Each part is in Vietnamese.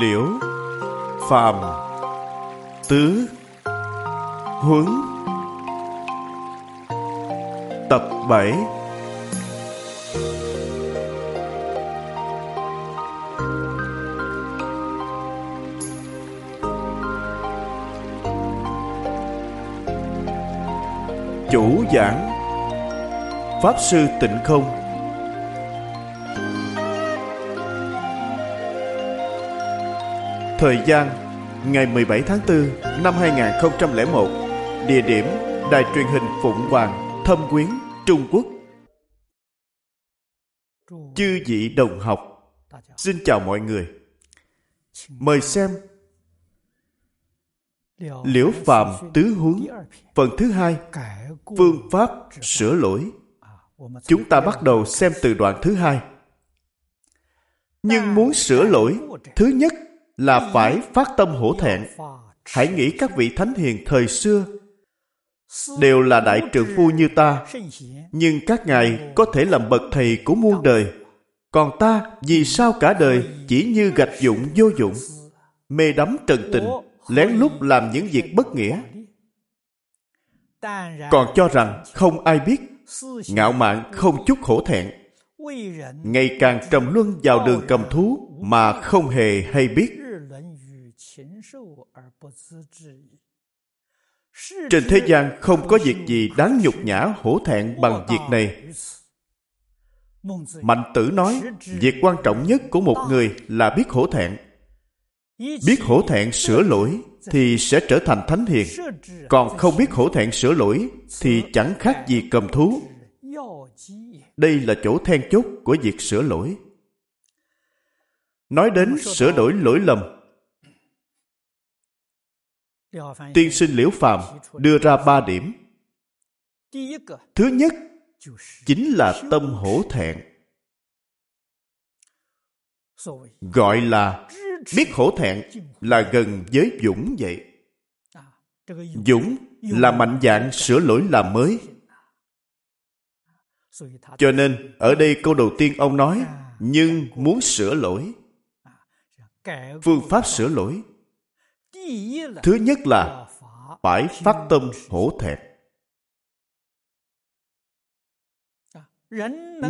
liễu phàm tứ huấn tập 7 chủ giảng pháp sư tịnh không thời gian, ngày 17 tháng 4 năm 2001 địa điểm, đài truyền hình Phụng Hoàng, Thâm Quyến, Trung Quốc. Chư vị đồng học, xin chào mọi người. Mời xem liễu phạm tứ huấn, phần thứ hai, phương pháp sửa lỗi. Chúng ta bắt đầu xem từ đoạn thứ hai. Nhưng muốn sửa lỗi, thứ nhất là phải phát tâm hổ thẹn. Hãy nghĩ các vị thánh hiền thời xưa đều là đại trưởng phu như ta, nhưng các ngài có thể làm bậc thầy của muôn đời. Còn ta vì sao cả đời chỉ như gạch dụng vô dụng, mê đắm trần tình, lén lút làm những việc bất nghĩa? Còn cho rằng không ai biết, ngạo mạn không chút hổ thẹn. Ngày càng trầm luân vào đường cầm thú mà không hề hay biết trên thế gian không có việc gì đáng nhục nhã hổ thẹn bằng việc này. mạnh tử nói việc quan trọng nhất của một người là biết hổ thẹn. biết hổ thẹn sửa lỗi thì sẽ trở thành thánh hiền. còn không biết hổ thẹn sửa lỗi thì chẳng khác gì cầm thú. đây là chỗ then chốt của việc sửa lỗi. Nói đến sửa đổi lỗi lầm tiên sinh liễu phàm đưa ra ba điểm. Thứ nhất chính là tâm hổ thẹn, gọi là biết hổ thẹn là gần với dũng vậy. Dũng là mạnh dạng sửa lỗi làm mới. Cho nên ở đây câu đầu tiên ông nói, nhưng muốn sửa lỗi. Phương pháp sửa lỗi thứ nhất là phải phát tâm hổ thẹn.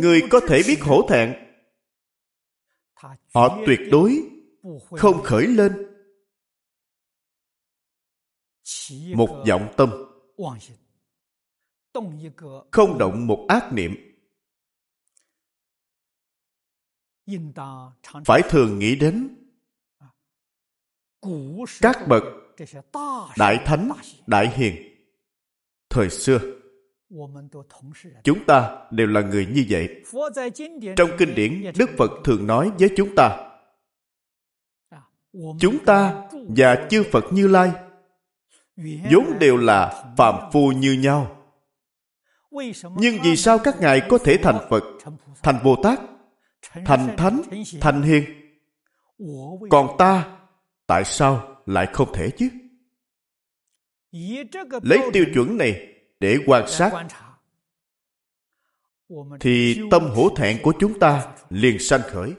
Người có thể biết hổ thẹn. Họ tuyệt đối không khởi lên. Một vọng tâm. không động một ác niệm. Phải thường nghĩ đến các bậc đại thánh, đại hiền, thời xưa, chúng ta đều là người như vậy. Trong kinh điển, đức phật thường nói với chúng ta chúng ta và chư phật như lai vốn đều là phàm phu như nhau. Nhưng vì sao các ngài có thể thành phật, thành bồ tát, thành thánh, thành hiền? Còn ta tại sao lại không thể chứ? Lấy tiêu chuẩn này để quan sát, thì tâm hổ thẹn của chúng ta liền sanh khởi.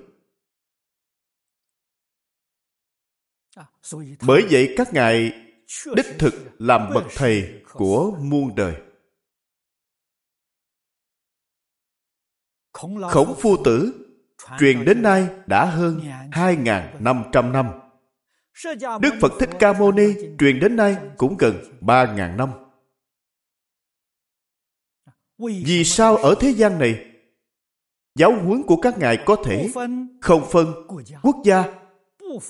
Bởi vậy các ngài đích thực làm bậc thầy của muôn đời. Khổng phu tử, truyền đến nay đã hơn 2.500 năm. Đức Phật Thích Ca Mâu Ni truyền đến nay cũng gần 3.000 năm. Vì sao ở thế gian này giáo huấn của các ngài có thể không phân quốc gia,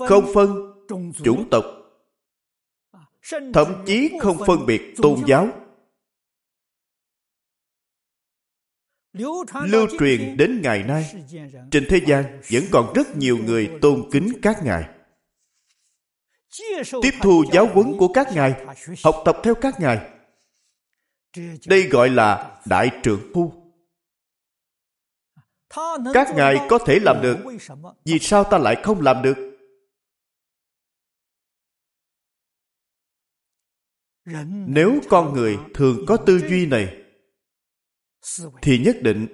không phân chủng tộc, thậm chí không phân biệt tôn giáo. Lưu truyền đến ngày nay, trên thế gian vẫn còn rất nhiều người tôn kính các ngài. Tiếp thu giáo huấn của các ngài, học tập theo các ngài. Đây gọi là đại trưởng phu. Các ngài có thể làm được, vì sao ta lại không làm được? Nếu con người thường có tư duy này, thì nhất định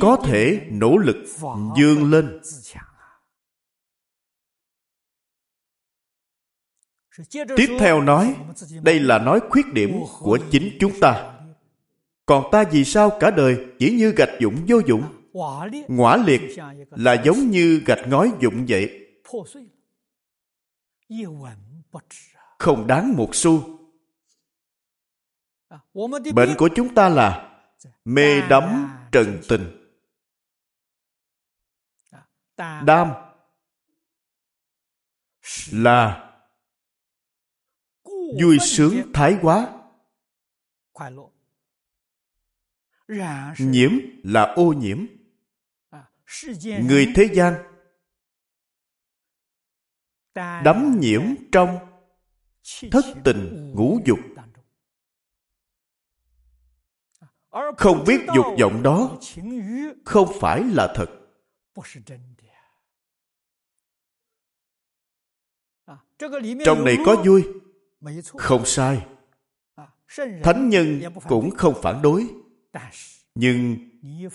có thể nỗ lực dương lên tiếp theo nói, đây là nói khuyết điểm của chính chúng ta. Còn ta vì sao cả đời chỉ như gạch dụng vô dụng? Ngõa liệt là giống như gạch ngói dụng vậy. Không đáng một xu. Bệnh của chúng ta là mê đắm trần tình. Đam là vui sướng thái quá. Nhiễm là ô nhiễm. Người thế gian đắm nhiễm trong thất tình ngũ dục. Không biết dục vọng đó không phải là thật. Trong này có vui không sai. Thánh nhân cũng không phản đối. Nhưng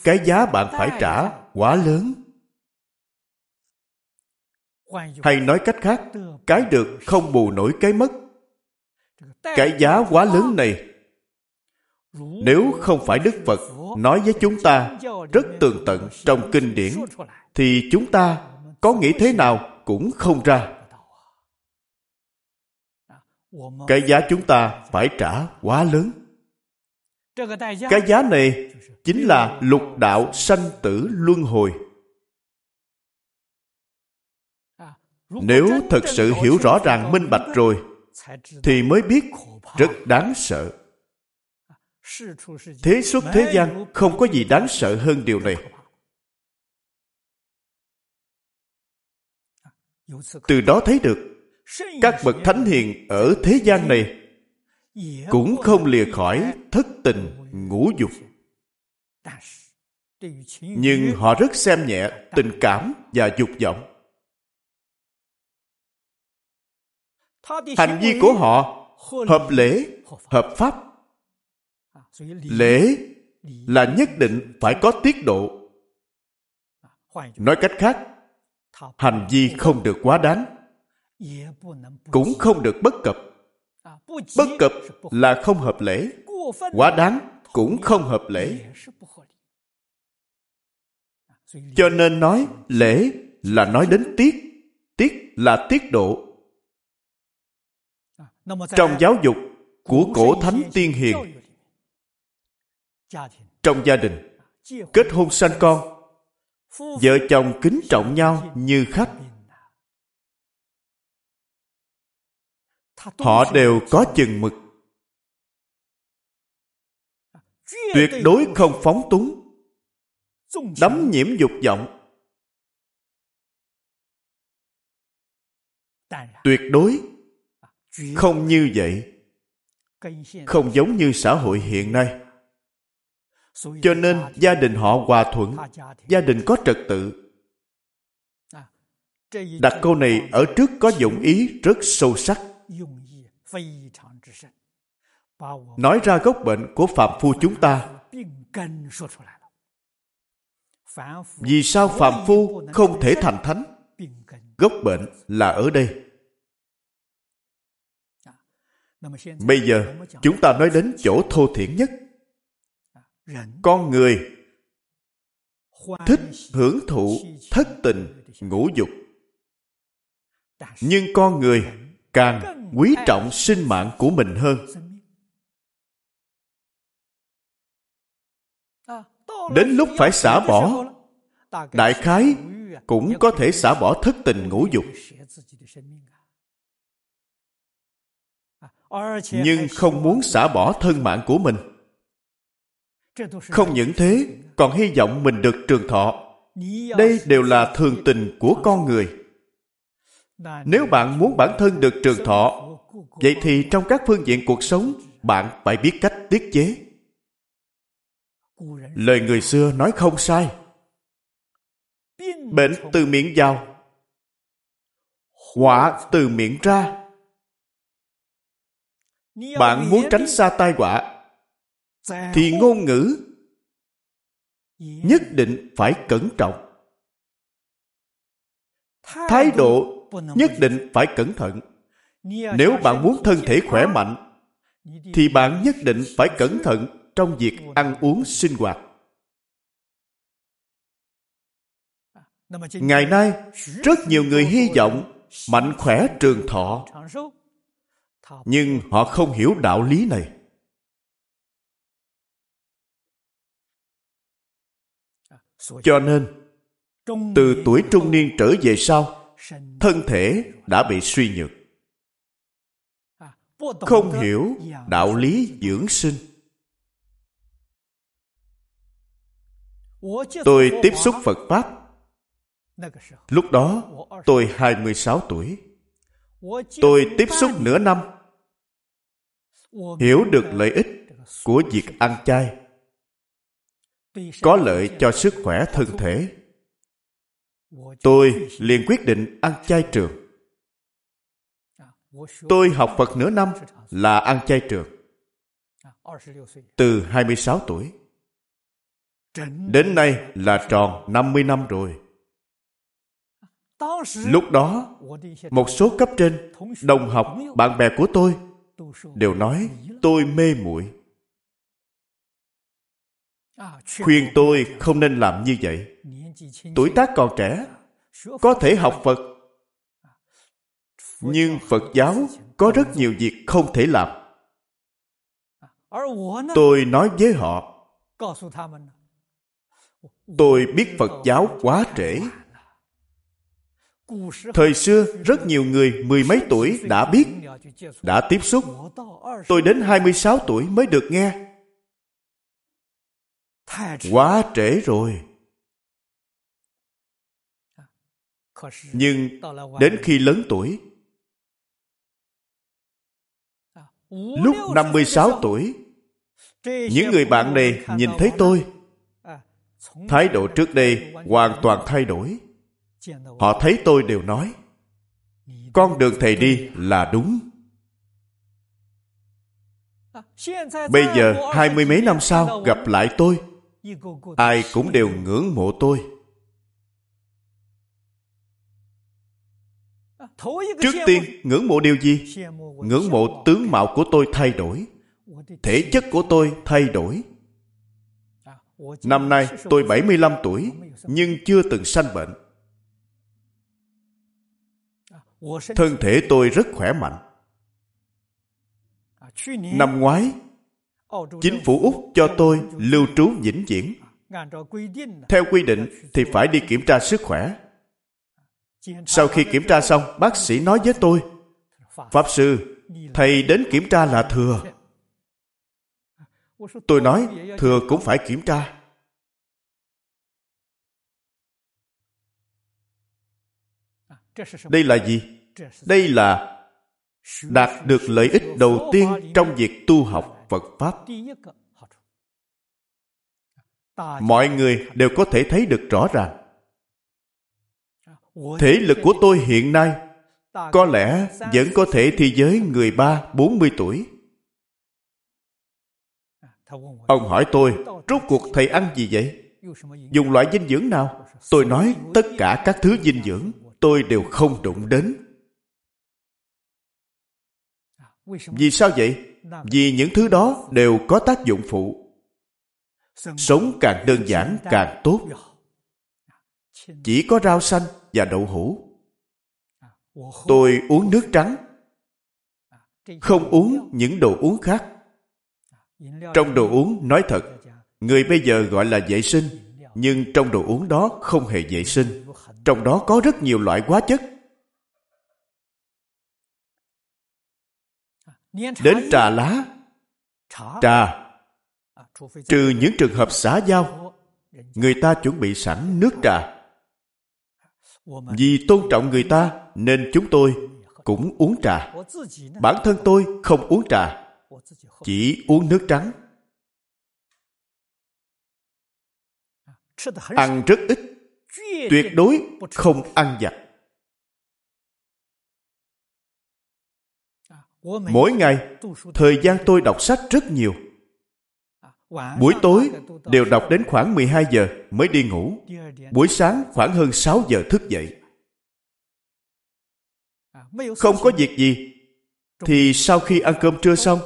cái giá bạn phải trả quá lớn. Hay nói cách khác cái được không bù nổi cái mất. Cái giá quá lớn này. Nếu không phải đức phật nói với chúng ta rất tường tận trong kinh điển thì chúng ta có nghĩ thế nào cũng không ra cái giá chúng ta phải trả quá lớn. Cái giá này chính là lục đạo sanh tử luân hồi. Nếu thật sự hiểu rõ ràng, minh bạch rồi, thì mới biết rất đáng sợ. Thế xuất thế gian không có gì đáng sợ hơn điều này. Từ đó thấy được các bậc thánh hiền ở thế gian này cũng không lìa khỏi thất tình ngũ dục. Nhưng họ rất xem nhẹ tình cảm và dục vọng. Hành vi của họ hợp lễ hợp pháp. Lễ là nhất định phải có tiết độ. Nói cách khác hành vi không được quá đáng cũng không được bất cập. Bất cập là không hợp lễ. Quá đáng cũng không hợp lễ. cho nên nói lễ là nói đến tiết. Tiết là tiết độ. Trong giáo dục của cổ thánh tiên hiền trong gia đình kết hôn sanh con vợ chồng kính trọng nhau như khách họ đều có chừng mực. Tuyệt đối không phóng túng. Đắm nhiễm dục vọng. Tuyệt đối không như vậy. Không giống như xã hội hiện nay. Cho nên gia đình họ hòa thuận gia đình có trật tự. Đặt câu này ở trước có dụng ý rất sâu sắc nói ra gốc bệnh của phạm phu chúng ta. vì sao phạm phu không thể thành thánh? gốc bệnh là ở đây. Bây giờ chúng ta nói đến chỗ thô thiển nhất. Con người thích hưởng thụ thất tình ngũ dục. Nhưng con người càng quý trọng sinh mạng của mình hơn. Đến lúc phải xả bỏ, đại khái cũng có thể xả bỏ thất tình ngũ dục. Nhưng không muốn xả bỏ thân mạng của mình. Không những thế, còn hy vọng mình được trường thọ. Đây đều là thường tình của con người nếu bạn muốn bản thân được trường thọ vậy thì trong các phương diện cuộc sống bạn phải biết cách tiết chế. Lời người xưa nói không sai. Bệnh từ miệng vào họa từ miệng ra. Bạn muốn tránh xa tai họa thì ngôn ngữ nhất định phải cẩn trọng. thái độ nhất định phải cẩn thận. Nếu bạn muốn thân thể khỏe mạnh, thì bạn nhất định phải cẩn thận trong việc ăn uống sinh hoạt. Ngày nay, rất nhiều người hy vọng mạnh khỏe trường thọ, nhưng họ không hiểu đạo lý này. Cho nên, từ tuổi trung niên trở về sau thân thể đã bị suy nhược. Không hiểu đạo lý dưỡng sinh. Tôi tiếp xúc phật pháp. Lúc đó tôi 26 tuổi. Tôi tiếp xúc nửa năm. Hiểu được lợi ích của việc ăn chay. Có lợi cho sức khỏe thân thể tôi liền quyết định ăn chay trường. Tôi học phật nửa năm là ăn chay trường. Từ 26 tuổi. Đến nay là tròn 50 năm rồi. Lúc đó, một số cấp trên, đồng học, bạn bè của tôi đều nói tôi mê muội. Khuyên tôi không nên làm như vậy tuổi tác còn trẻ có thể học phật. Nhưng phật giáo có rất nhiều việc không thể làm. Tôi nói với họ tôi biết phật giáo quá trễ. Thời xưa rất nhiều người mười mấy tuổi đã biết đã tiếp xúc. Tôi đến 26 tuổi mới được nghe. Quá trễ rồi nhưng đến khi lớn tuổi, lúc 56 tuổi, những người bạn này nhìn thấy tôi. Thái độ trước đây hoàn toàn thay đổi. Họ thấy tôi đều nói, con đường thầy đi là đúng. Bây giờ hai mươi mấy năm sau gặp lại tôi, ai cũng đều ngưỡng mộ tôi. Trước tiên ngưỡng mộ điều gì? Ngưỡng mộ tướng mạo của tôi thay đổi. Thể chất của tôi thay đổi. Năm nay tôi 75 tuổi nhưng chưa từng sanh bệnh. Thân thể tôi rất khỏe mạnh. Năm ngoái chính phủ úc cho tôi lưu trú vĩnh viễn. Theo quy định thì phải đi kiểm tra sức khỏe sau khi kiểm tra xong, bác sĩ nói với tôi, pháp sư, thầy đến kiểm tra là thừa. Tôi nói, thừa cũng phải kiểm tra. Đây là gì? Đây là đạt được lợi ích đầu tiên trong việc tu học phật pháp. Mọi người đều có thể thấy được rõ ràng thể lực của tôi hiện nay có lẽ vẫn có thể thi giới người ba, bốn mươi tuổi. Ông hỏi tôi, rốt cuộc thầy ăn gì vậy? Dùng loại dinh dưỡng nào? Tôi nói, tất cả các thứ dinh dưỡng, tôi đều không đụng đến. Vì sao vậy? Vì những thứ đó đều có tác dụng phụ. Sống càng đơn giản càng tốt. Chỉ có rau xanh và đậu hũ. Tôi uống nước trắng. Không uống những đồ uống khác. Trong đồ uống nói thật người bây giờ gọi là vệ sinh nhưng trong đồ uống đó không hề vệ sinh. trong đó có rất nhiều loại hóa chất. Đến trà lá. Trà. Trừ những trường hợp xã giao người ta chuẩn bị sẵn nước trà vì tôn trọng người ta, nên chúng tôi cũng uống trà. Bản thân tôi không uống trà, chỉ uống nước trắng. Ăn rất ít, tuyệt đối không ăn giặt. mỗi ngày, thời gian tôi đọc sách rất nhiều. Buổi tối đều đọc đến khoảng 12 giờ mới đi ngủ. Buổi sáng khoảng hơn 6 giờ thức dậy. Không có việc gì. Thì sau khi ăn cơm trưa xong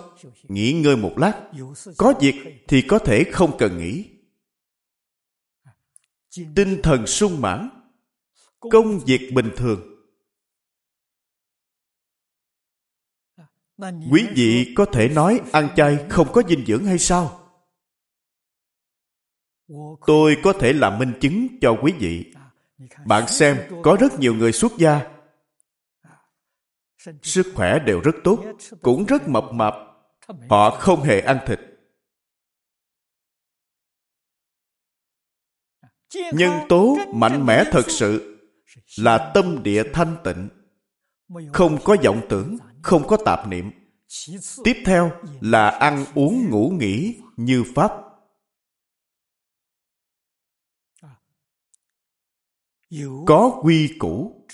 nghỉ ngơi một lát. Có việc thì có thể không cần nghỉ. Tinh thần sung mãn công việc bình thường. Quý vị có thể nói ăn chay không có dinh dưỡng hay sao tôi có thể làm minh chứng cho quý vị. Bạn xem, có rất nhiều người xuất gia. Sức khỏe đều rất tốt, cũng rất mập mạp. Họ không hề ăn thịt. Nhân tố mạnh mẽ thật sự là tâm địa thanh tịnh. Không có vọng tưởng, không có tạp niệm. Tiếp theo là ăn uống ngủ nghỉ như pháp. Có quy củ.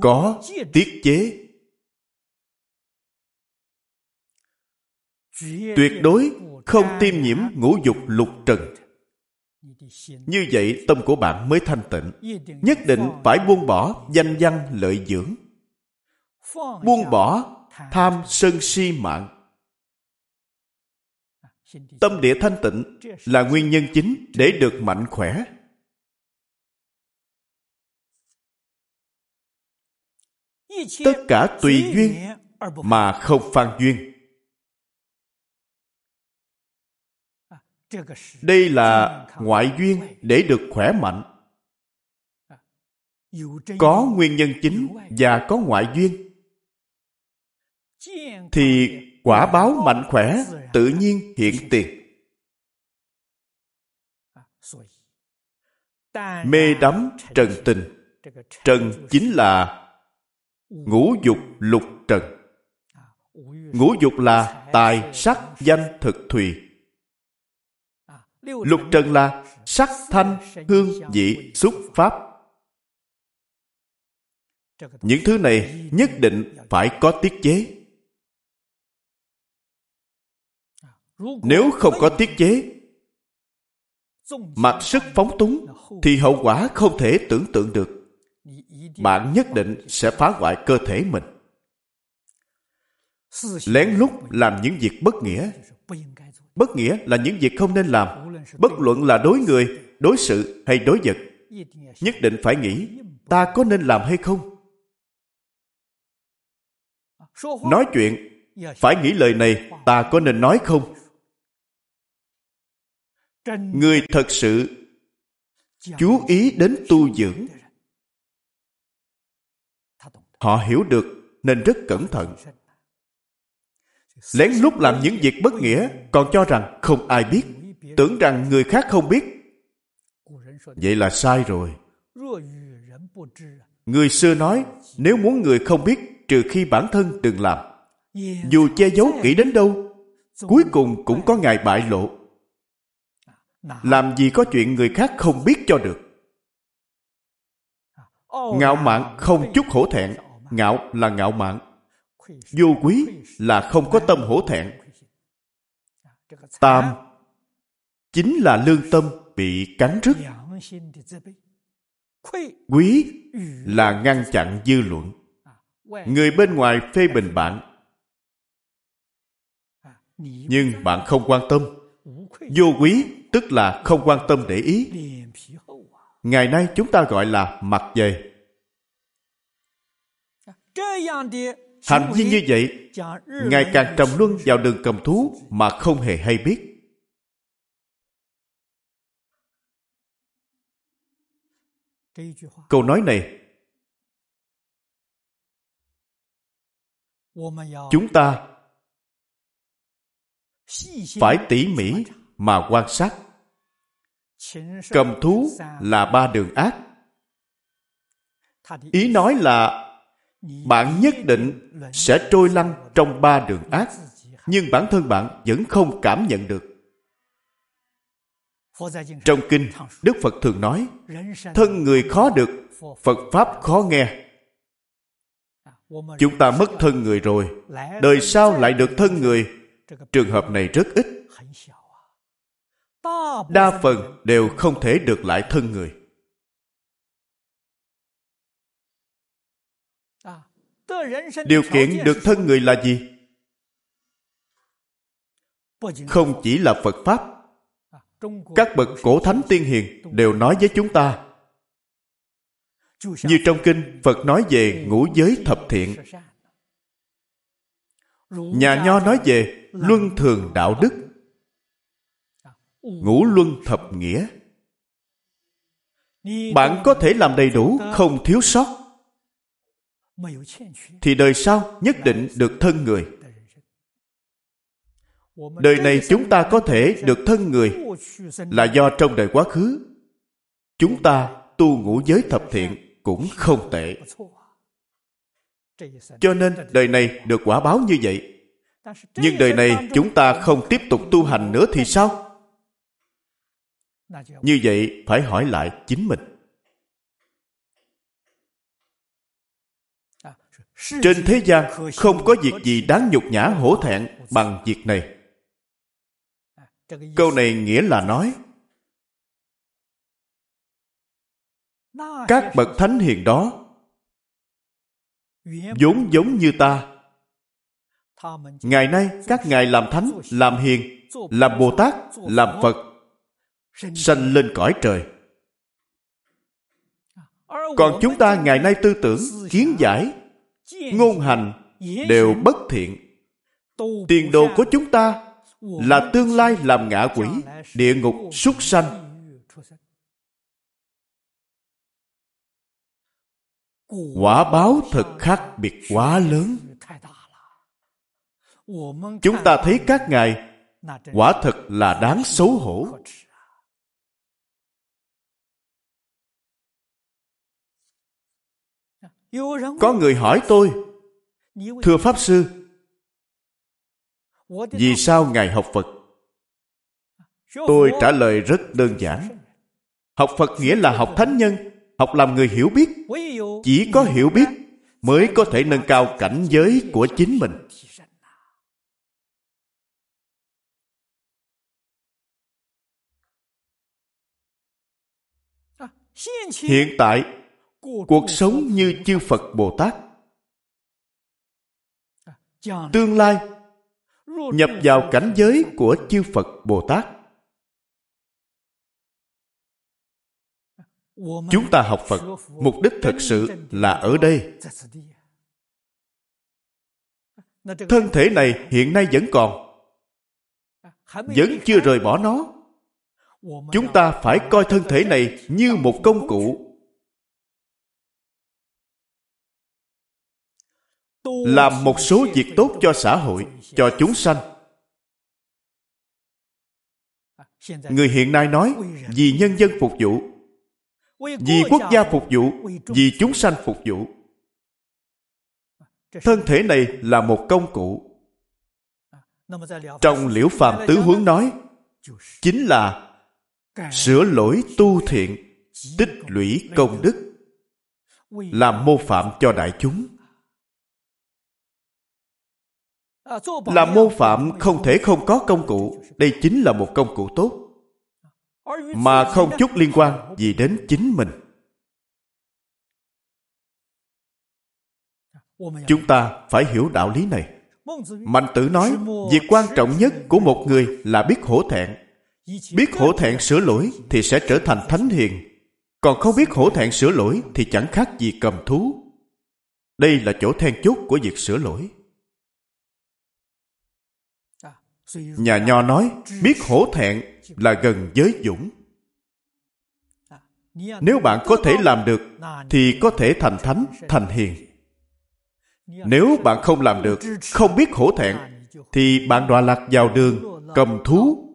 Có tiết chế. Tuyệt đối không tiêm nhiễm ngũ dục lục trần. Như vậy tâm của bạn mới thanh tịnh. Nhất định phải buông bỏ danh văn lợi dưỡng. Buông bỏ tham sân si mạng tâm địa thanh tịnh là nguyên nhân chính để được mạnh khỏe. Tất cả tùy duyên mà không phan duyên. Đây là ngoại duyên để được khỏe mạnh. Có nguyên nhân chính và có ngoại duyên, thì quả báo mạnh khỏe, tự nhiên hiện tiền. Mê đắm trần tình. Trần chính là ngũ dục lục trần. Ngũ dục là tài sắc danh thực thùy. Lục trần là sắc thanh hương vị xúc pháp. Những thứ này nhất định phải có tiết chế. Nếu không có tiết chế, mặc sức phóng túng, thì hậu quả không thể tưởng tượng được. Bạn nhất định sẽ phá hoại cơ thể mình. Lén lút làm những việc bất nghĩa. Bất nghĩa là những việc không nên làm. Bất luận là đối người, đối sự hay đối vật, nhất định phải nghĩ, ta có nên làm hay không? Nói chuyện, phải nghĩ lời này, ta có nên nói không? Người thật sự chú ý đến tu dưỡng. họ hiểu được nên rất cẩn thận. lén lút làm những việc bất nghĩa còn cho rằng không ai biết. tưởng rằng người khác không biết. Vậy là sai rồi. Người xưa nói nếu muốn người không biết trừ khi bản thân từng làm. Dù che giấu kỹ đến đâu cuối cùng cũng có ngày bại lộ làm gì có chuyện người khác không biết cho được. Ngạo mạn không chút hổ thẹn. ngạo là ngạo mạn. Vô quý là không có tâm hổ thẹn. Tam chính là lương tâm bị cắn rứt. Quý là ngăn chặn dư luận. Người bên ngoài phê bình bạn. Nhưng bạn không quan tâm. Vô quý tức là không quan tâm để ý. Ngày nay chúng ta gọi là mặt dày. Hành vi như vậy ngày càng trầm luân vào đường cầm thú mà không hề hay biết. Câu nói này, chúng ta phải tỉ mỉ mà quan sát cầm thú là ba đường ác. Ý nói là bạn nhất định sẽ trôi lăn trong ba đường ác, nhưng bản thân bạn vẫn không cảm nhận được. Trong kinh, đức phật thường nói, thân người khó được, phật pháp khó nghe. Chúng ta mất thân người rồi, đời sau lại được thân người. Trường hợp này rất ít đa phần đều không thể được lại thân người. Điều kiện được thân người là gì? Không chỉ là phật pháp các bậc cổ thánh tiên hiền đều nói với chúng ta. Như trong kinh phật nói về ngũ giới thập thiện. Nhà nho nói về luân thường đạo đức ngũ luân thập nghĩa. Bạn có thể làm đầy đủ, không thiếu sót. Thì đời sau nhất định được thân người. Đời này chúng ta có thể được thân người là do trong đời quá khứ. Chúng ta tu ngũ giới thập thiện cũng không tệ. Cho nên đời này được quả báo như vậy. Nhưng đời này chúng ta không tiếp tục tu hành nữa thì sao? Như vậy phải hỏi lại chính mình. Trên thế gian không có việc gì đáng nhục nhã hổ thẹn bằng việc này. Câu này nghĩa là nói các bậc thánh hiền đó vốn giống như ta. Ngày nay các ngài làm thánh làm hiền làm bồ tát làm phật sanh lên cõi trời. Còn chúng ta ngày nay tư tưởng kiến giải ngôn hành đều bất thiện. Tiền đồ của chúng ta là tương lai làm ngạ quỷ địa ngục súc sanh. quả báo thật khác biệt quá lớn. chúng ta thấy các ngài quả thật là đáng xấu hổ có người hỏi tôi, thưa pháp sư, vì sao ngài học phật? Tôi trả lời rất đơn giản. Học phật nghĩa là học thánh nhân, học làm người hiểu biết. Chỉ có hiểu biết mới có thể nâng cao cảnh giới của chính mình. Hiện tại cuộc sống như chư phật bồ tát. Tương lai nhập vào cảnh giới của chư phật bồ tát. Chúng ta học phật mục đích thực sự là ở đây. thân thể này hiện nay vẫn còn vẫn chưa rời bỏ nó? Chúng ta phải coi thân thể này như một công cụ làm một số việc tốt cho xã hội cho chúng sanh. Người hiện nay nói vì nhân dân phục vụ. Vì quốc gia phục vụ vì chúng sanh phục vụ. Thân thể này là một công cụ. Trong liễu phàm tứ huấn nói chính là sửa lỗi tu thiện tích lũy công đức làm mô phạm cho đại chúng làm mô phạm không thể không có công cụ. đây chính là một công cụ tốt. Mà không chút liên quan gì đến chính mình. chúng ta phải hiểu đạo lý này. Mạnh tử nói việc quan trọng nhất của một người là biết hổ thẹn. Biết hổ thẹn sửa lỗi thì sẽ trở thành thánh hiền. Còn không biết hổ thẹn sửa lỗi thì chẳng khác gì cầm thú. Đây là chỗ then chốt của việc sửa lỗi nhà nho nói, biết hổ thẹn là gần giới dũng. Nếu bạn có thể làm được, thì có thể thành thánh, thành hiền. Nếu bạn không làm được, không biết hổ thẹn, thì bạn đọa lạc vào đường, cầm thú,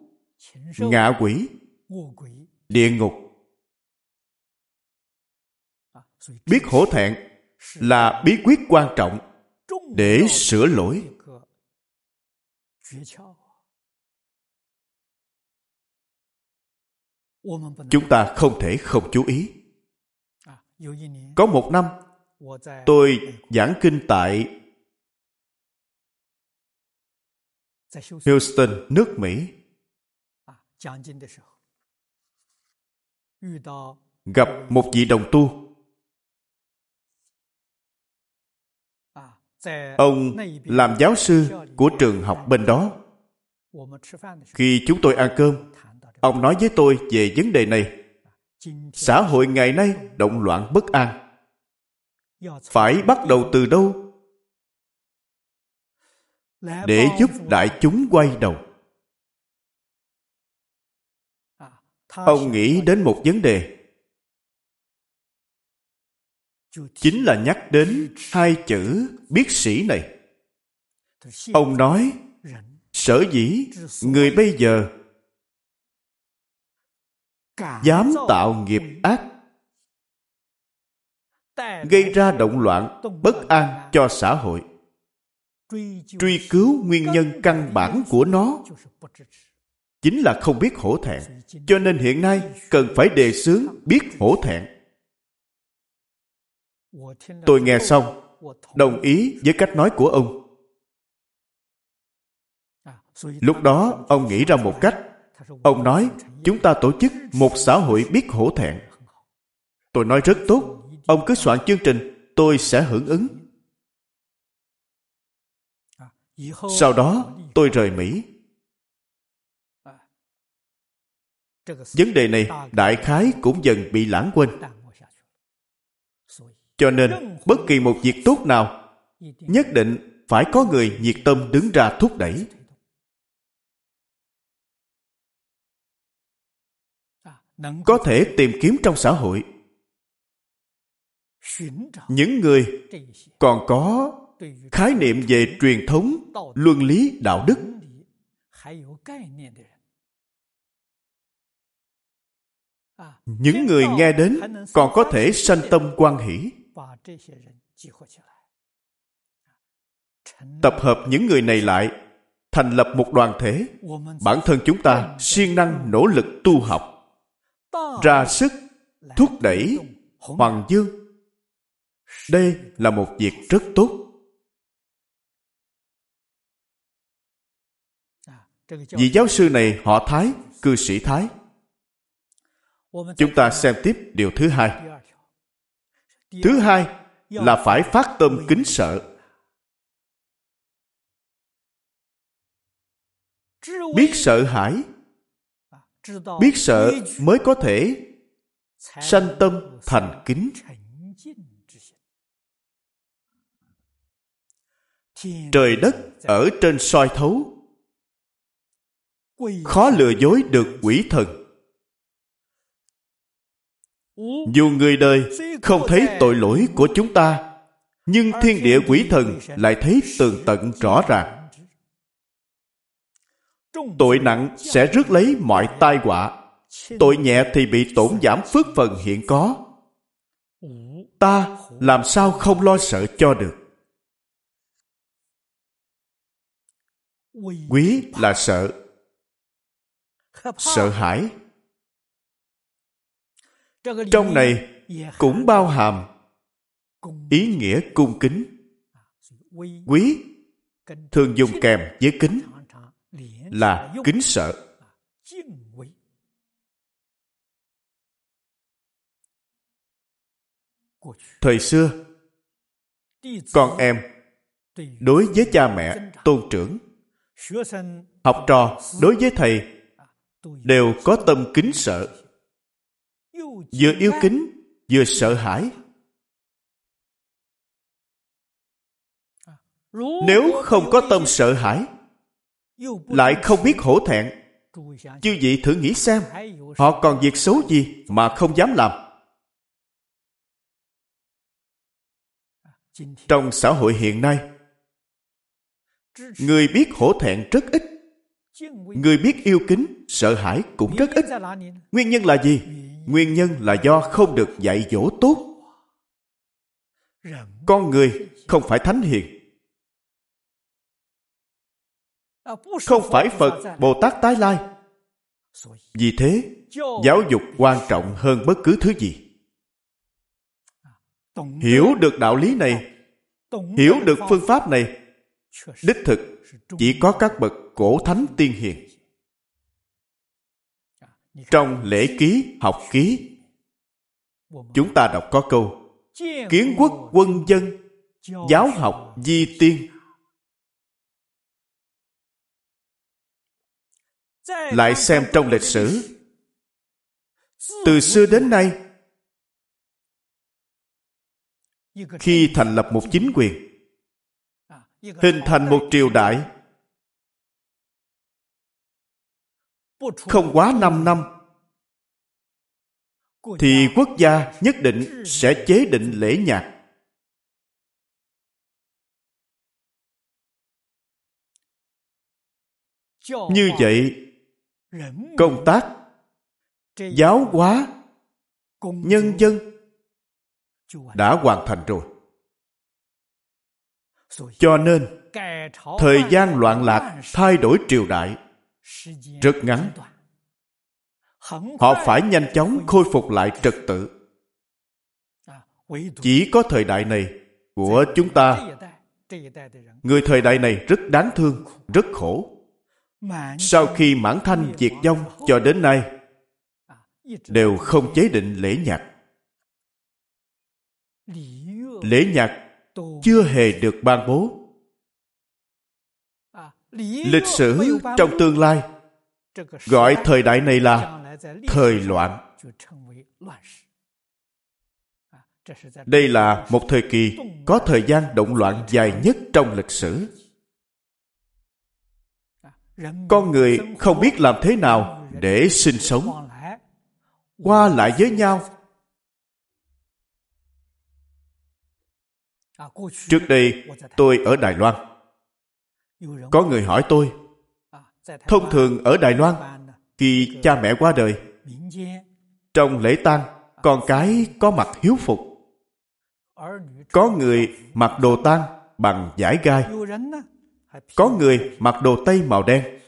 ngạ quỷ, địa ngục. Biết hổ thẹn là bí quyết quan trọng để sửa lỗi. Chúng ta không thể không chú ý. Có một năm tôi giảng kinh tại Houston, nước Mỹ. Gặp một vị đồng tu. Ông làm giáo sư của trường học bên đó. khi chúng tôi ăn cơm ông nói với tôi về vấn đề này. Xã hội ngày nay động loạn bất an. Phải bắt đầu từ đâu? Để giúp đại chúng quay đầu. Ông nghĩ đến một vấn đề. Chính là nhắc đến hai chữ biết sĩ này. Ông nói, sở dĩ người bây giờ dám tạo nghiệp ác. Gây ra động loạn, bất an cho xã hội. Truy cứu nguyên nhân căn bản của nó. Chính là không biết hổ thẹn. Cho nên hiện nay cần phải đề xướng biết hổ thẹn. Tôi nghe xong, đồng ý với cách nói của ông. Lúc đó, ông nghĩ ra một cách. Ông nói chúng ta tổ chức một xã hội biết hổ thẹn. Tôi nói rất tốt. Ông cứ soạn chương trình, tôi sẽ hưởng ứng. Sau đó, tôi rời mỹ. Vấn đề này, đại khái cũng dần bị lãng quên. Cho nên, bất kỳ một việc tốt nào, nhất định phải có người nhiệt tâm đứng ra thúc đẩy. Có thể tìm kiếm trong xã hội. Những người còn có khái niệm về truyền thống luân lý đạo đức. Những người nghe đến còn có thể sanh tâm quan hỷ. Tập hợp những người này lại thành lập một đoàn thể. Bản thân chúng ta siêng năng nỗ lực tu học ra sức thúc đẩy hoàng dương. Đây là một việc rất tốt. Vị giáo sư này họ thái cư sĩ thái. Chúng ta xem tiếp điều thứ hai. Thứ hai. là phải phát tâm kính sợ. Biết sợ hãi biết sợ mới có thể sanh tâm thành kính. Trời đất ở trên soi thấu khó lừa dối được quỷ thần. Dù người đời không thấy tội lỗi của chúng ta nhưng thiên địa quỷ thần lại thấy tường tận rõ ràng tội nặng sẽ rước lấy mọi tai họa. Tội nhẹ thì bị tổn giảm phước phần hiện có. Ta làm sao không lo sợ cho được? Quý là sợ. Sợ hãi. Trong này cũng bao hàm ý nghĩa cung kính. Quý thường dùng kèm với kính là kính sợ. thời xưa con em đối với cha mẹ tôn trưởng học trò đối với thầy đều có tâm kính sợ. vừa yêu kính vừa sợ hãi. nếu không có tâm sợ hãi lại không biết hổ thẹn. Chư vị thử nghĩ xem, họ còn việc xấu gì mà không dám làm? Trong xã hội hiện nay, người biết hổ thẹn rất ít. Người biết yêu kính, sợ hãi cũng rất ít. Nguyên nhân là gì? Nguyên nhân là do không được dạy dỗ tốt. Con người không phải thánh hiền. Không phải phật bồ tát tái lai. Vì thế giáo dục quan trọng hơn bất cứ thứ gì. Hiểu được đạo lý này hiểu được phương pháp này đích thực chỉ có các bậc cổ thánh tiên hiền. trong lễ ký học ký chúng ta đọc có câu kiến quốc quân dân giáo học di tiên lại xem trong lịch sử. Từ xưa đến nay, khi thành lập một chính quyền, hình thành một triều đại, không quá 5 năm, thì quốc gia nhất định sẽ chế định lễ nhạc. Như vậy công tác giáo hóa nhân dân. Đã hoàn thành rồi. Cho nên thời gian loạn lạc thay đổi triều đại. rất ngắn. họ phải nhanh chóng khôi phục lại trật tự. Chỉ có thời đại này của chúng ta người thời đại này rất đáng thương rất khổ sau khi mãn thanh diệt vong cho đến nay đều không chế định lễ nhạc. Lễ nhạc chưa hề được ban bố. Lịch sử trong tương lai gọi thời đại này là thời loạn. đây là một thời kỳ có thời gian động loạn dài nhất trong lịch sử con người không biết làm thế nào để sinh sống. Qua lại với nhau. Trước đây tôi ở đài loan. Có người hỏi tôi, thông thường ở đài loan, khi cha mẹ qua đời, trong lễ tang, con cái có mặc hiếu phục? Có người mặc đồ tang bằng vải gai? Có người mặc đồ tây màu đen.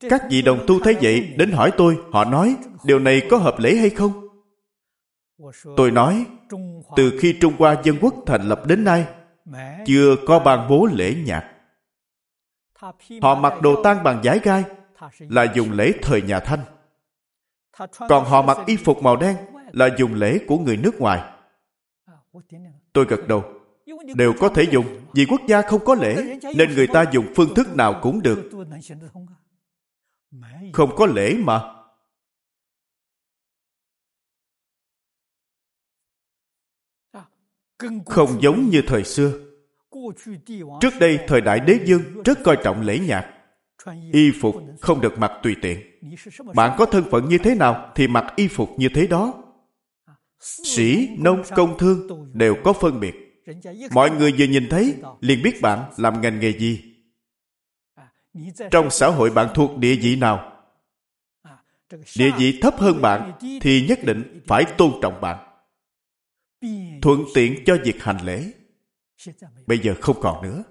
các vị đồng tu thấy vậy đến hỏi tôi họ nói điều này có hợp lễ hay không? Tôi nói từ khi trung hoa dân quốc thành lập đến nay chưa có ban bố lễ nhạc. Họ mặc đồ tang bằng giái gai là dùng lễ thời nhà thanh. Còn họ mặc y phục màu đen là dùng lễ của người nước ngoài. Tôi gật đầu. Đều có thể dùng, vì quốc gia không có lễ, nên người ta dùng phương thức nào cũng được. Không có lễ mà. Không giống như thời xưa. Trước đây, thời đại đế dương rất coi trọng lễ nhạc. Y phục không được mặc tùy tiện. Bạn có thân phận như thế nào thì mặc y phục như thế đó sĩ, nông, công thương đều có phân biệt. Mọi người vừa nhìn thấy, liền biết bạn làm ngành nghề gì. Trong xã hội bạn thuộc địa vị nào? Địa vị thấp hơn bạn thì nhất định phải tôn trọng bạn. Thuận tiện cho việc hành lễ. Bây giờ không còn nữa.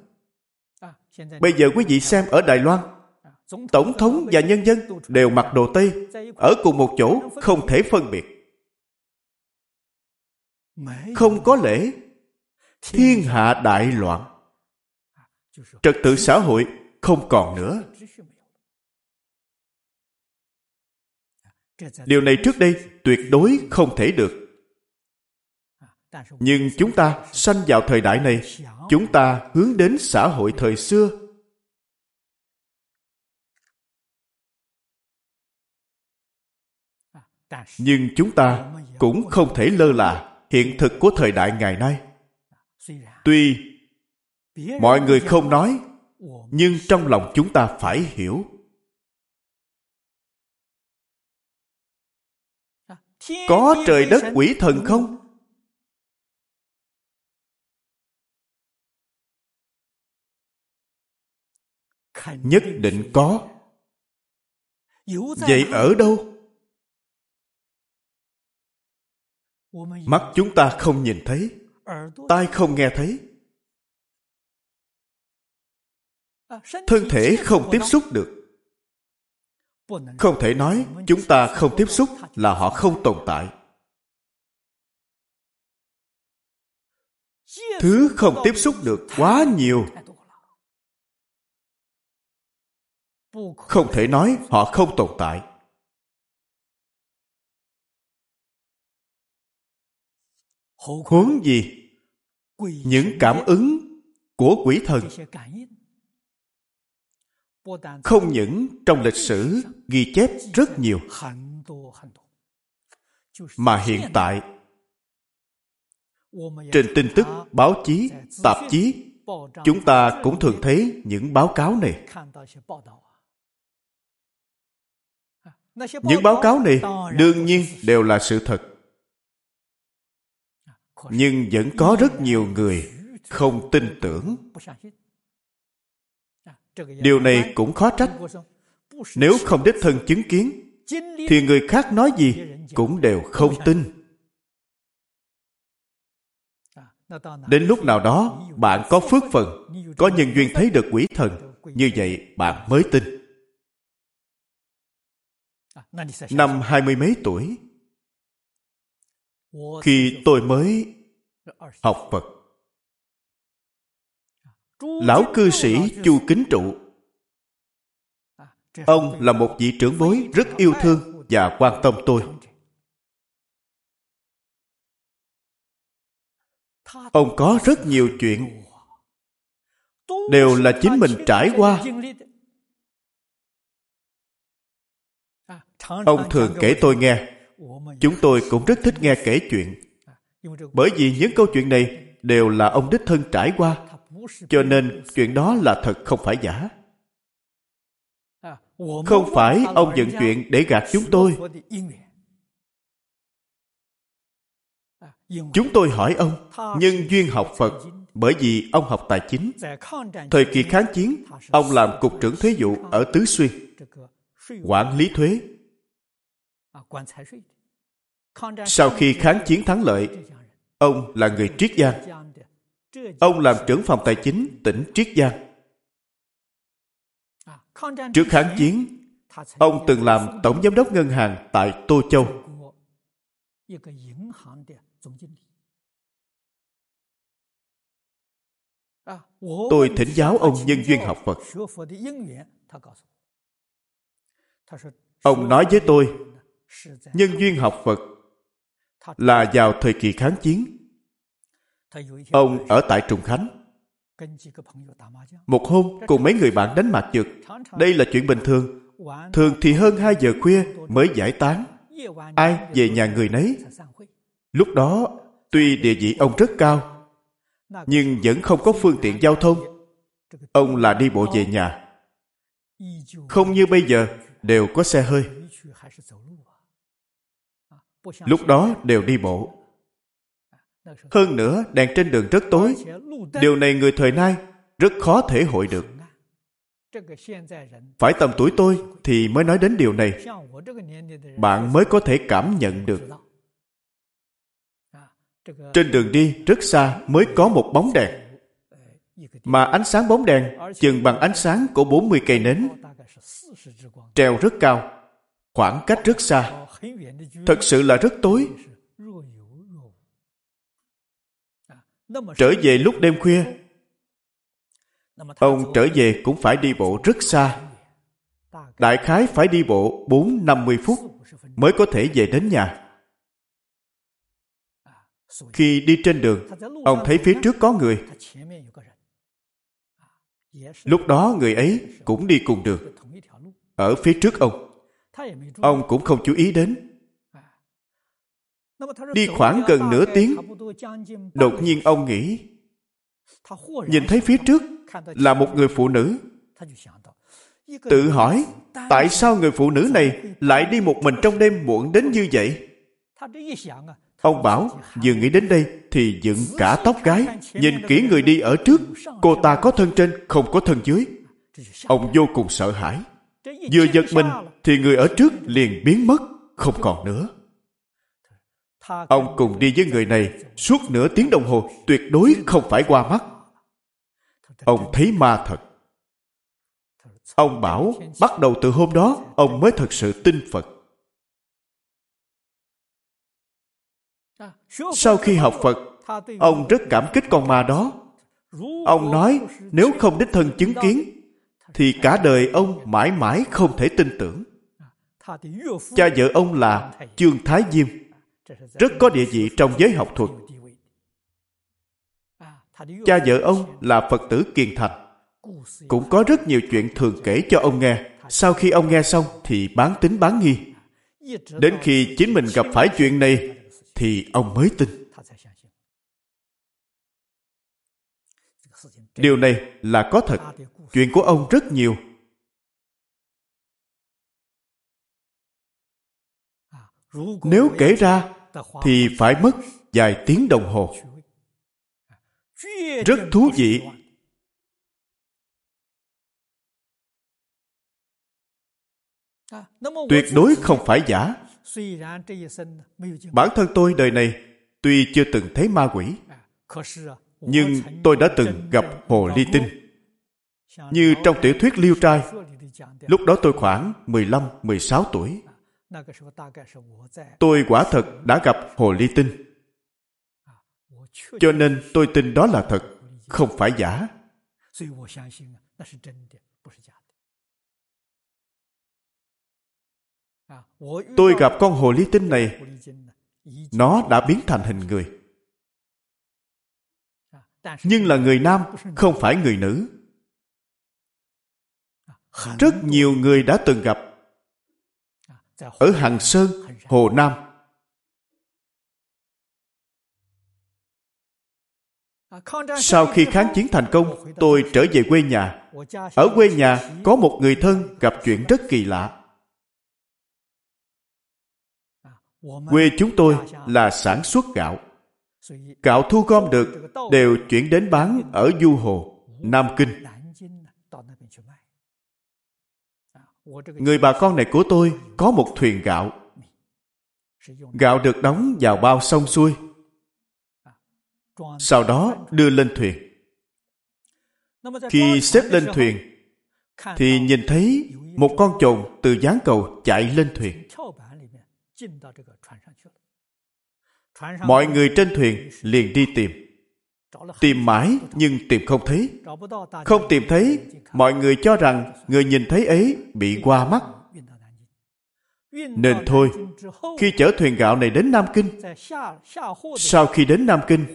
Bây giờ quý vị xem ở đài loan, tổng thống và nhân dân đều mặc đồ tây, ở cùng một chỗ, không thể phân biệt không có lễ. Thiên hạ đại loạn. Trật tự xã hội không còn nữa. Điều này trước đây tuyệt đối không thể được. Nhưng chúng ta sanh vào thời đại này chúng ta hướng đến xã hội thời xưa. Nhưng chúng ta cũng không thể lơ là hiện thực của thời đại ngày nay. Tuy mọi người không nói, nhưng trong lòng chúng ta phải hiểu. Có trời đất quỷ thần không? Nhất định có. Vậy ở đâu? Mắt chúng ta không nhìn thấy. Tai không nghe thấy. Thân thể không tiếp xúc được. Không thể nói chúng ta không tiếp xúc là họ không tồn tại. Thứ không tiếp xúc được quá nhiều. Không thể nói họ không tồn tại. Huống gì? những cảm ứng của quỷ thần. không những trong lịch sử ghi chép rất nhiều mà hiện tại trên tin tức báo chí tạp chí chúng ta cũng thường thấy những báo cáo này. những báo cáo này đương nhiên đều là sự thật nhưng vẫn có rất nhiều người không tin tưởng. Điều này cũng khó trách. Nếu không đích thân chứng kiến, thì người khác nói gì cũng đều không tin. Đến lúc nào đó, bạn có phước phần, có nhân duyên thấy được quỷ thần, như vậy bạn mới tin. Năm hai mươi mấy tuổi khi tôi mới học phật. Lão cư sĩ chu kính trụ. Ông là một vị trưởng bối rất yêu thương và quan tâm tôi. ông có rất nhiều chuyện. Đều là chính mình trải qua. Ông thường kể tôi nghe chúng tôi cũng rất thích nghe kể chuyện. Bởi vì những câu chuyện này đều là ông đích thân trải qua, cho nên chuyện đó là thật không phải giả. Không phải ông dựng chuyện để gạt chúng tôi. Chúng tôi hỏi ông nhân duyên học phật, bởi vì ông học tài chính. Thời kỳ kháng chiến, ông làm cục trưởng thuế vụ ở tứ xuyên. Quản lý thuế sau khi kháng chiến thắng lợi, ông là người triết giang ông làm trưởng phòng tài chính tỉnh triết giang trước kháng chiến, ông từng làm tổng giám đốc ngân hàng tại tô châu. Tôi thỉnh giáo ông nhân duyên học phật. Ông nói với tôi, nhân duyên học phật là vào thời kỳ kháng chiến. Ông ở tại trùng khánh. Một hôm, cùng mấy người bạn đánh mặt trượt đây là chuyện bình thường. Thường thì hơn 2 giờ khuya mới giải tán. Ai về nhà người nấy? Lúc đó, tuy địa vị ông rất cao, nhưng vẫn không có phương tiện giao thông. Ông là đi bộ về nhà. Không như bây giờ, đều có xe hơi lúc đó đều đi bộ. Hơn nữa, đèn trên đường rất tối. Điều này người thời nay rất khó thể hội được. Phải tầm tuổi tôi thì mới nói đến điều này. Bạn mới có thể cảm nhận được. Trên đường đi rất xa mới có một bóng đèn. Mà ánh sáng bóng đèn chừng bằng ánh sáng của 40 cây nến, treo rất cao, khoảng cách rất xa thật sự là rất tối trở về lúc đêm khuya ông trở về cũng phải đi bộ rất xa đại khái phải đi bộ bốn năm mươi phút mới có thể về đến nhà。khi đi trên đường ông thấy phía trước có người lúc đó người ấy cũng đi cùng đường ở phía trước ông ông cũng không chú ý đến. Đi khoảng gần nửa tiếng, đột nhiên ông nghĩ, nhìn thấy phía trước là một người phụ nữ. Tự hỏi, tại sao người phụ nữ này lại đi một mình trong đêm muộn đến như vậy? Ông bảo, vừa nghĩ đến đây thì dựng cả tóc gái, nhìn kỹ người đi ở trước. Cô ta có thân trên, không có thân dưới. Ông vô cùng sợ hãi vừa giật mình thì người ở trước liền biến mất không còn nữa. Ông cùng đi với người này suốt nửa tiếng đồng hồ tuyệt đối không phải qua mắt. Ông thấy ma thật. Ông bảo bắt đầu từ hôm đó ông mới thật sự tin phật. Sau khi học phật ông rất cảm kích con ma đó. Ông nói nếu không đích thân chứng kiến thì cả đời ông mãi mãi không thể tin tưởng. Cha vợ ông là trương thái diêm, rất có địa vị trong giới học thuật. Cha vợ ông là phật tử kiền thành, cũng có rất nhiều chuyện thường kể cho ông nghe. Sau khi ông nghe xong thì bán tính bán nghi. Đến khi chính mình gặp phải chuyện này thì ông mới tin. Điều này là có thật. Chuyện của ông rất nhiều. Nếu kể ra, thì phải mất vài tiếng đồng hồ. Rất thú vị. Tuyệt đối không phải giả. Bản thân tôi đời này tuy chưa từng thấy ma quỷ nhưng tôi đã từng gặp hồ ly tinh. Như trong tiểu thuyết liêu trai lúc đó tôi khoảng 15, 16 tuổi. Tôi quả thật đã gặp hồ ly tinh. Cho nên tôi tin đó là thật không phải giả. Tôi gặp con hồ ly tinh này nó đã biến thành hình người nhưng là người nam, không phải người nữ. Rất nhiều người đã từng gặp. Ở hằng sơn, hồ nam. Sau khi kháng chiến thành công, tôi trở về quê nhà. Ở quê nhà, có một người thân gặp chuyện rất kỳ lạ. Quê chúng tôi là sản xuất gạo gạo thu gom được đều chuyển đến bán ở du hồ, nam kinh. Người bà con này của tôi có một thuyền gạo. Gạo được đóng vào bao sông xuôi, sau đó đưa lên thuyền. Khi xếp lên thuyền, thì nhìn thấy một con chồn từ gián cầu chạy lên thuyền mọi người trên thuyền liền đi tìm. Tìm mãi nhưng tìm không thấy. Không tìm thấy, mọi người cho rằng người nhìn thấy ấy bị qua mắt. Nên thôi, khi chở thuyền gạo này đến nam kinh, sau khi đến nam kinh,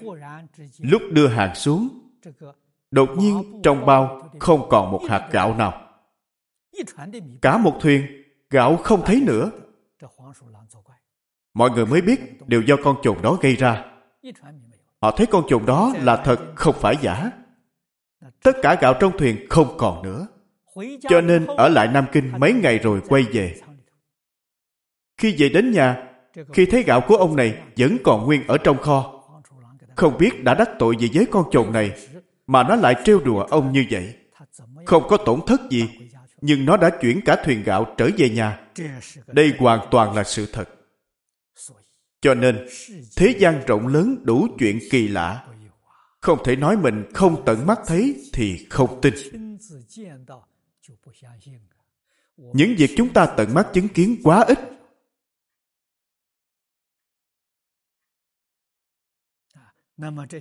lúc đưa hàng xuống, đột nhiên trong bao không còn một hạt gạo nào. Cả một thuyền, gạo không thấy nữa mọi người mới biết đều do con trồn đó gây ra. Họ thấy con trồn đó là thật, không phải giả. Tất cả gạo trong thuyền không còn nữa. Cho nên ở lại nam kinh mấy ngày rồi quay về. Khi về đến nhà, khi thấy gạo của ông này vẫn còn nguyên ở trong kho, không biết đã đắc tội gì với con trồn này mà nó lại trêu đùa ông như vậy. Không có tổn thất gì, nhưng nó đã chuyển cả thuyền gạo trở về nhà. Đây hoàn toàn là sự thật cho nên, thế gian rộng lớn đủ chuyện kỳ lạ. Không thể nói mình không tận mắt thấy thì không tin. Những việc chúng ta tận mắt chứng kiến quá ít.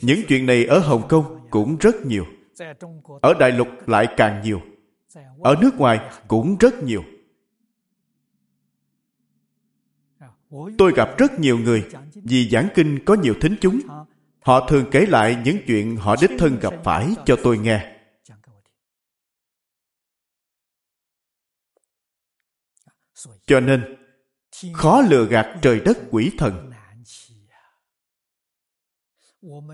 Những chuyện này ở Hồng Kông cũng rất nhiều. Ở Đại Lục lại càng nhiều. Ở nước ngoài cũng rất nhiều. Tôi gặp rất nhiều người vì giảng kinh có nhiều thính chúng. Họ thường kể lại những chuyện họ đích thân gặp phải cho tôi nghe. Cho nên, khó lừa gạt trời đất quỷ thần.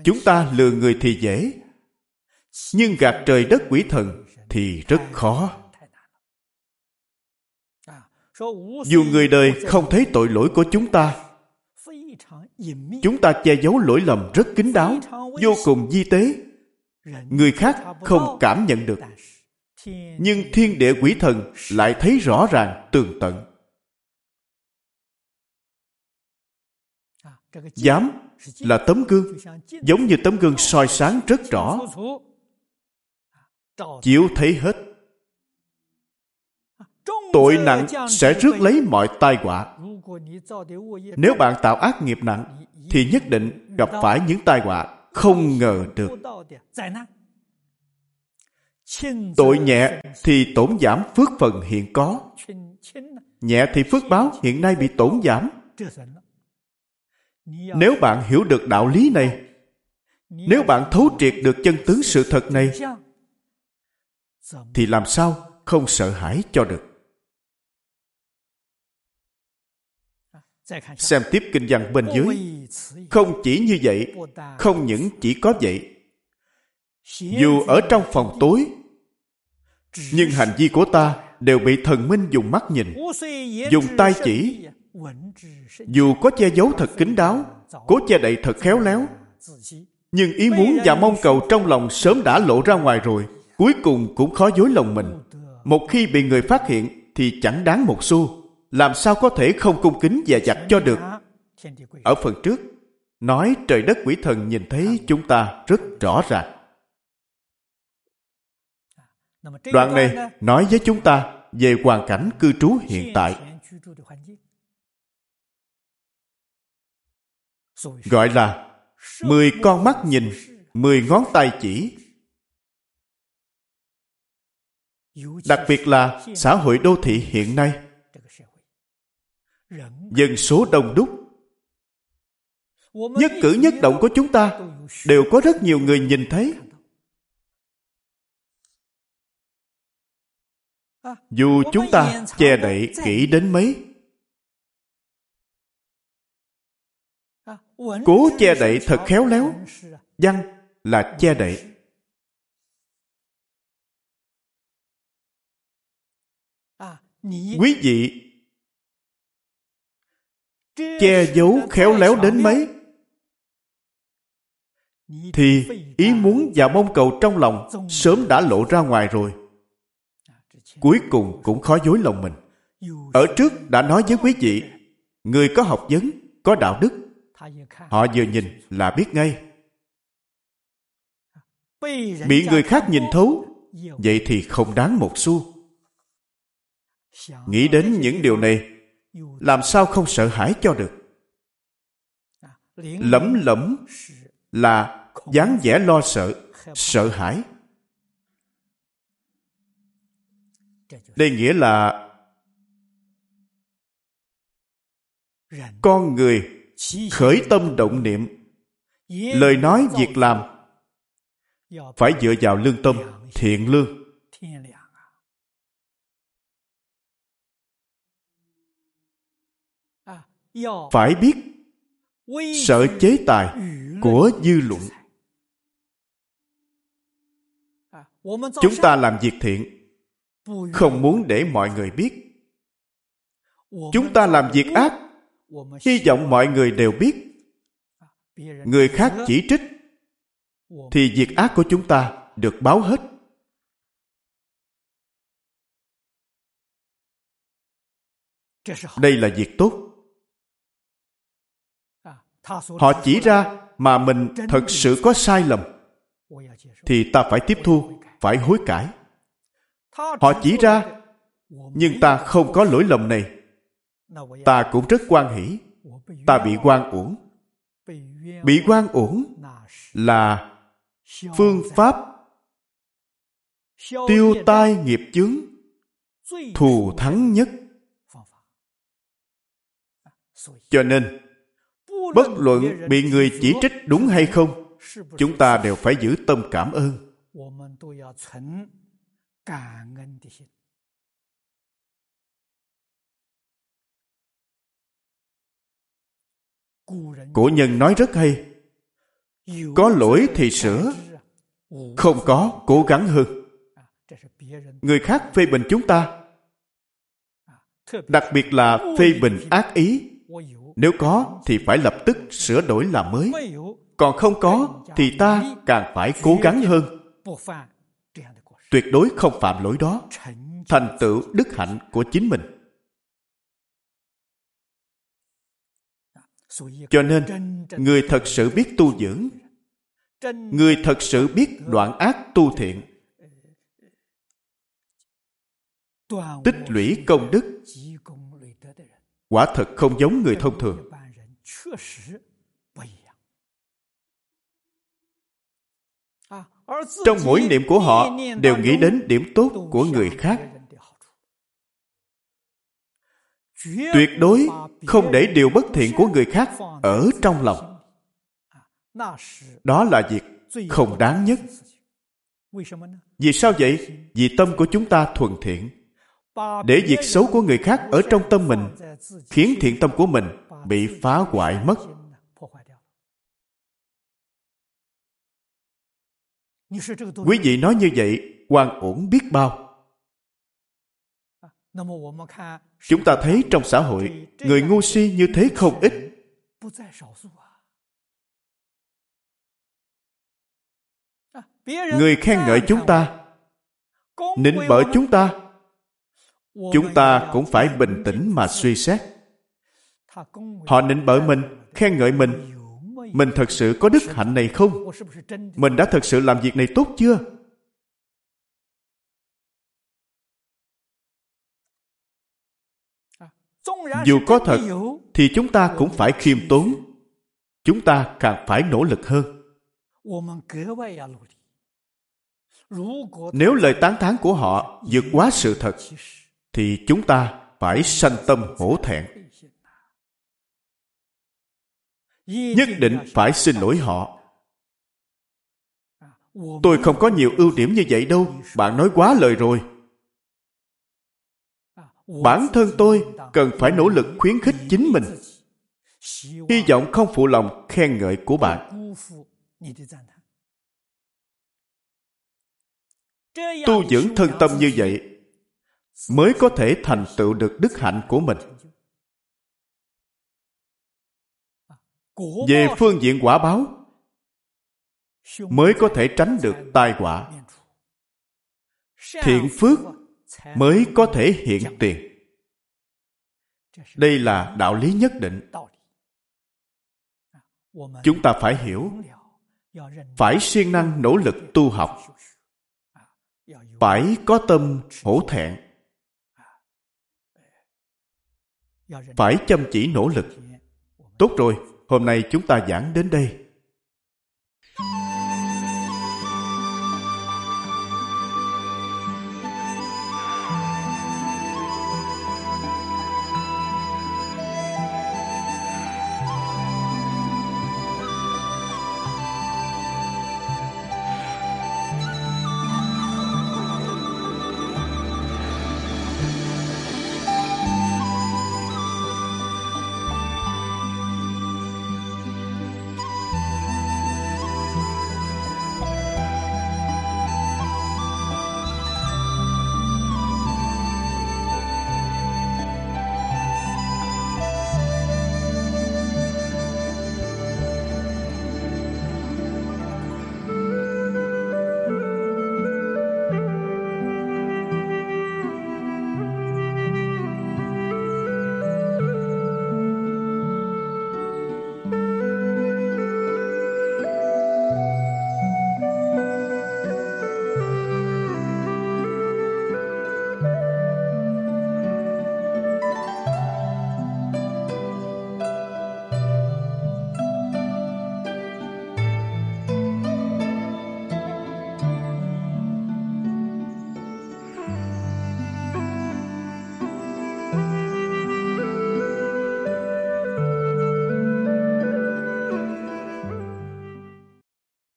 Chúng ta lừa người thì dễ, nhưng gạt trời đất quỷ thần thì rất khó dù người đời không thấy tội lỗi của chúng ta chúng ta che giấu lỗi lầm rất kín đáo, vô cùng di tế. Người khác không cảm nhận được, nhưng thiên địa quỷ thần lại thấy rõ ràng, tường tận. Dám là tấm gương, giống như tấm gương soi sáng rất rõ. Chiếu thấy hết tội nặng sẽ rước lấy mọi tai họa. Nếu bạn tạo ác nghiệp nặng, thì nhất định gặp phải những tai họa không ngờ được. Tội nhẹ thì tổn giảm phước phần hiện có. Nhẹ thì phước báo hiện nay bị tổn giảm. Nếu bạn hiểu được đạo lý này, nếu bạn thấu triệt được chân tướng sự thật này, thì làm sao không sợ hãi cho được? Xem tiếp kinh văn bên dưới. không chỉ như vậy không những chỉ có vậy. Dù ở trong phòng tối nhưng hành vi của ta đều bị thần minh dùng mắt nhìn dùng tay chỉ. Dù có che giấu thật kín đáo cố che đậy thật khéo léo nhưng ý muốn và mong cầu trong lòng sớm đã lộ ra ngoài rồi cuối cùng cũng khó dối lòng mình. Một khi bị người phát hiện thì chẳng đáng một xu làm sao có thể không cung kính và giặt cho được? Ở phần trước, nói trời đất quỷ thần nhìn thấy chúng ta rất rõ ràng. Đoạn này nói với chúng ta về hoàn cảnh cư trú hiện tại. Gọi là mười con mắt nhìn, mười ngón tay chỉ. Đặc biệt là xã hội đô thị hiện nay dân số đông đúc. Nhất cử nhất động của chúng ta đều có rất nhiều người nhìn thấy. Dù chúng ta che đậy kỹ đến mấy. Cố che đậy thật khéo léo. Văn là che đậy. quý vị che giấu khéo léo đến mấy? Thì ý muốn và mong cầu trong lòng sớm đã lộ ra ngoài rồi. Cuối cùng cũng khó dối lòng mình. Ở trước đã nói với quý vị, người có học vấn, có đạo đức. Họ vừa nhìn là biết ngay. Bị người khác nhìn thấu, vậy thì không đáng một xu. Nghĩ đến những điều này làm sao không sợ hãi cho được? Lẩm lẩm là dáng vẻ lo sợ sợ hãi. Đây nghĩa là con người khởi tâm động niệm, lời nói việc làm phải dựa vào lương tâm thiện lương. Phải biết sợ chế tài của dư luận. chúng ta làm việc thiện không muốn để mọi người biết. Chúng ta làm việc ác hy vọng mọi người đều biết. Người khác chỉ trích thì việc ác của chúng ta được báo hết. Đây là việc tốt họ chỉ ra mà mình thật sự có sai lầm. Thì ta phải tiếp thu, phải hối cải. Họ chỉ ra, nhưng ta không có lỗi lầm này. Ta cũng rất quan hỷ. Ta bị quan uổng. Bị quan uổng là phương pháp tiêu tai nghiệp chướng thù thắng nhất. Cho nên bất luận bị người chỉ trích đúng hay không, chúng ta đều phải giữ tâm cảm ơn. Cổ nhân nói rất hay, có lỗi thì sửa, không có cố gắng hơn. Người khác phê bình chúng ta, đặc biệt là phê bình ác ý nếu có, thì phải lập tức sửa đổi làm mới. Còn không có, thì ta càng phải cố gắng hơn. Tuyệt đối không phạm lỗi đó. Thành tựu đức hạnh của chính mình. Cho nên, người thật sự biết tu dưỡng, người thật sự biết đoạn ác tu thiện, tích lũy công đức quả thật không giống người thông thường. Trong mỗi niệm của họ đều nghĩ đến điểm tốt của người khác. Tuyệt đối không để điều bất thiện của người khác ở trong lòng. Đó là việc không đáng nhất. Vì sao vậy? Vì tâm của chúng ta thuần thiện để việc xấu của người khác ở trong tâm mình khiến thiện tâm của mình bị phá hoại mất. Quý vị nói như vậy, quan ổn biết bao. Chúng ta thấy trong xã hội, người ngu si như thế không ít. Người khen ngợi chúng ta nịnh bợ chúng ta chúng ta cũng phải bình tĩnh mà suy xét. Họ nịnh bợ mình, khen ngợi mình. Mình thật sự có đức hạnh này không? Mình đã thật sự làm việc này tốt chưa? Dù có thật, thì chúng ta cũng phải khiêm tốn. Chúng ta càng phải nỗ lực hơn. Nếu lời tán thán của họ vượt quá sự thật thì chúng ta phải sanh tâm hổ thẹn. Nhất định phải xin lỗi họ. Tôi không có nhiều ưu điểm như vậy đâu. Bạn nói quá lời rồi. Bản thân tôi cần phải nỗ lực khuyến khích chính mình. Hy vọng không phụ lòng khen ngợi của bạn. Tu dưỡng thân tâm như vậy mới có thể thành tựu được đức hạnh của mình. Về phương diện quả báo, mới có thể tránh được tai họa. Thiện phước mới có thể hiện tiền. Đây là đạo lý nhất định. Chúng ta phải hiểu, phải siêng năng nỗ lực tu học, phải có tâm hổ thẹn. Phải chăm chỉ nỗ lực. Tốt rồi hôm nay chúng ta giảng đến đây.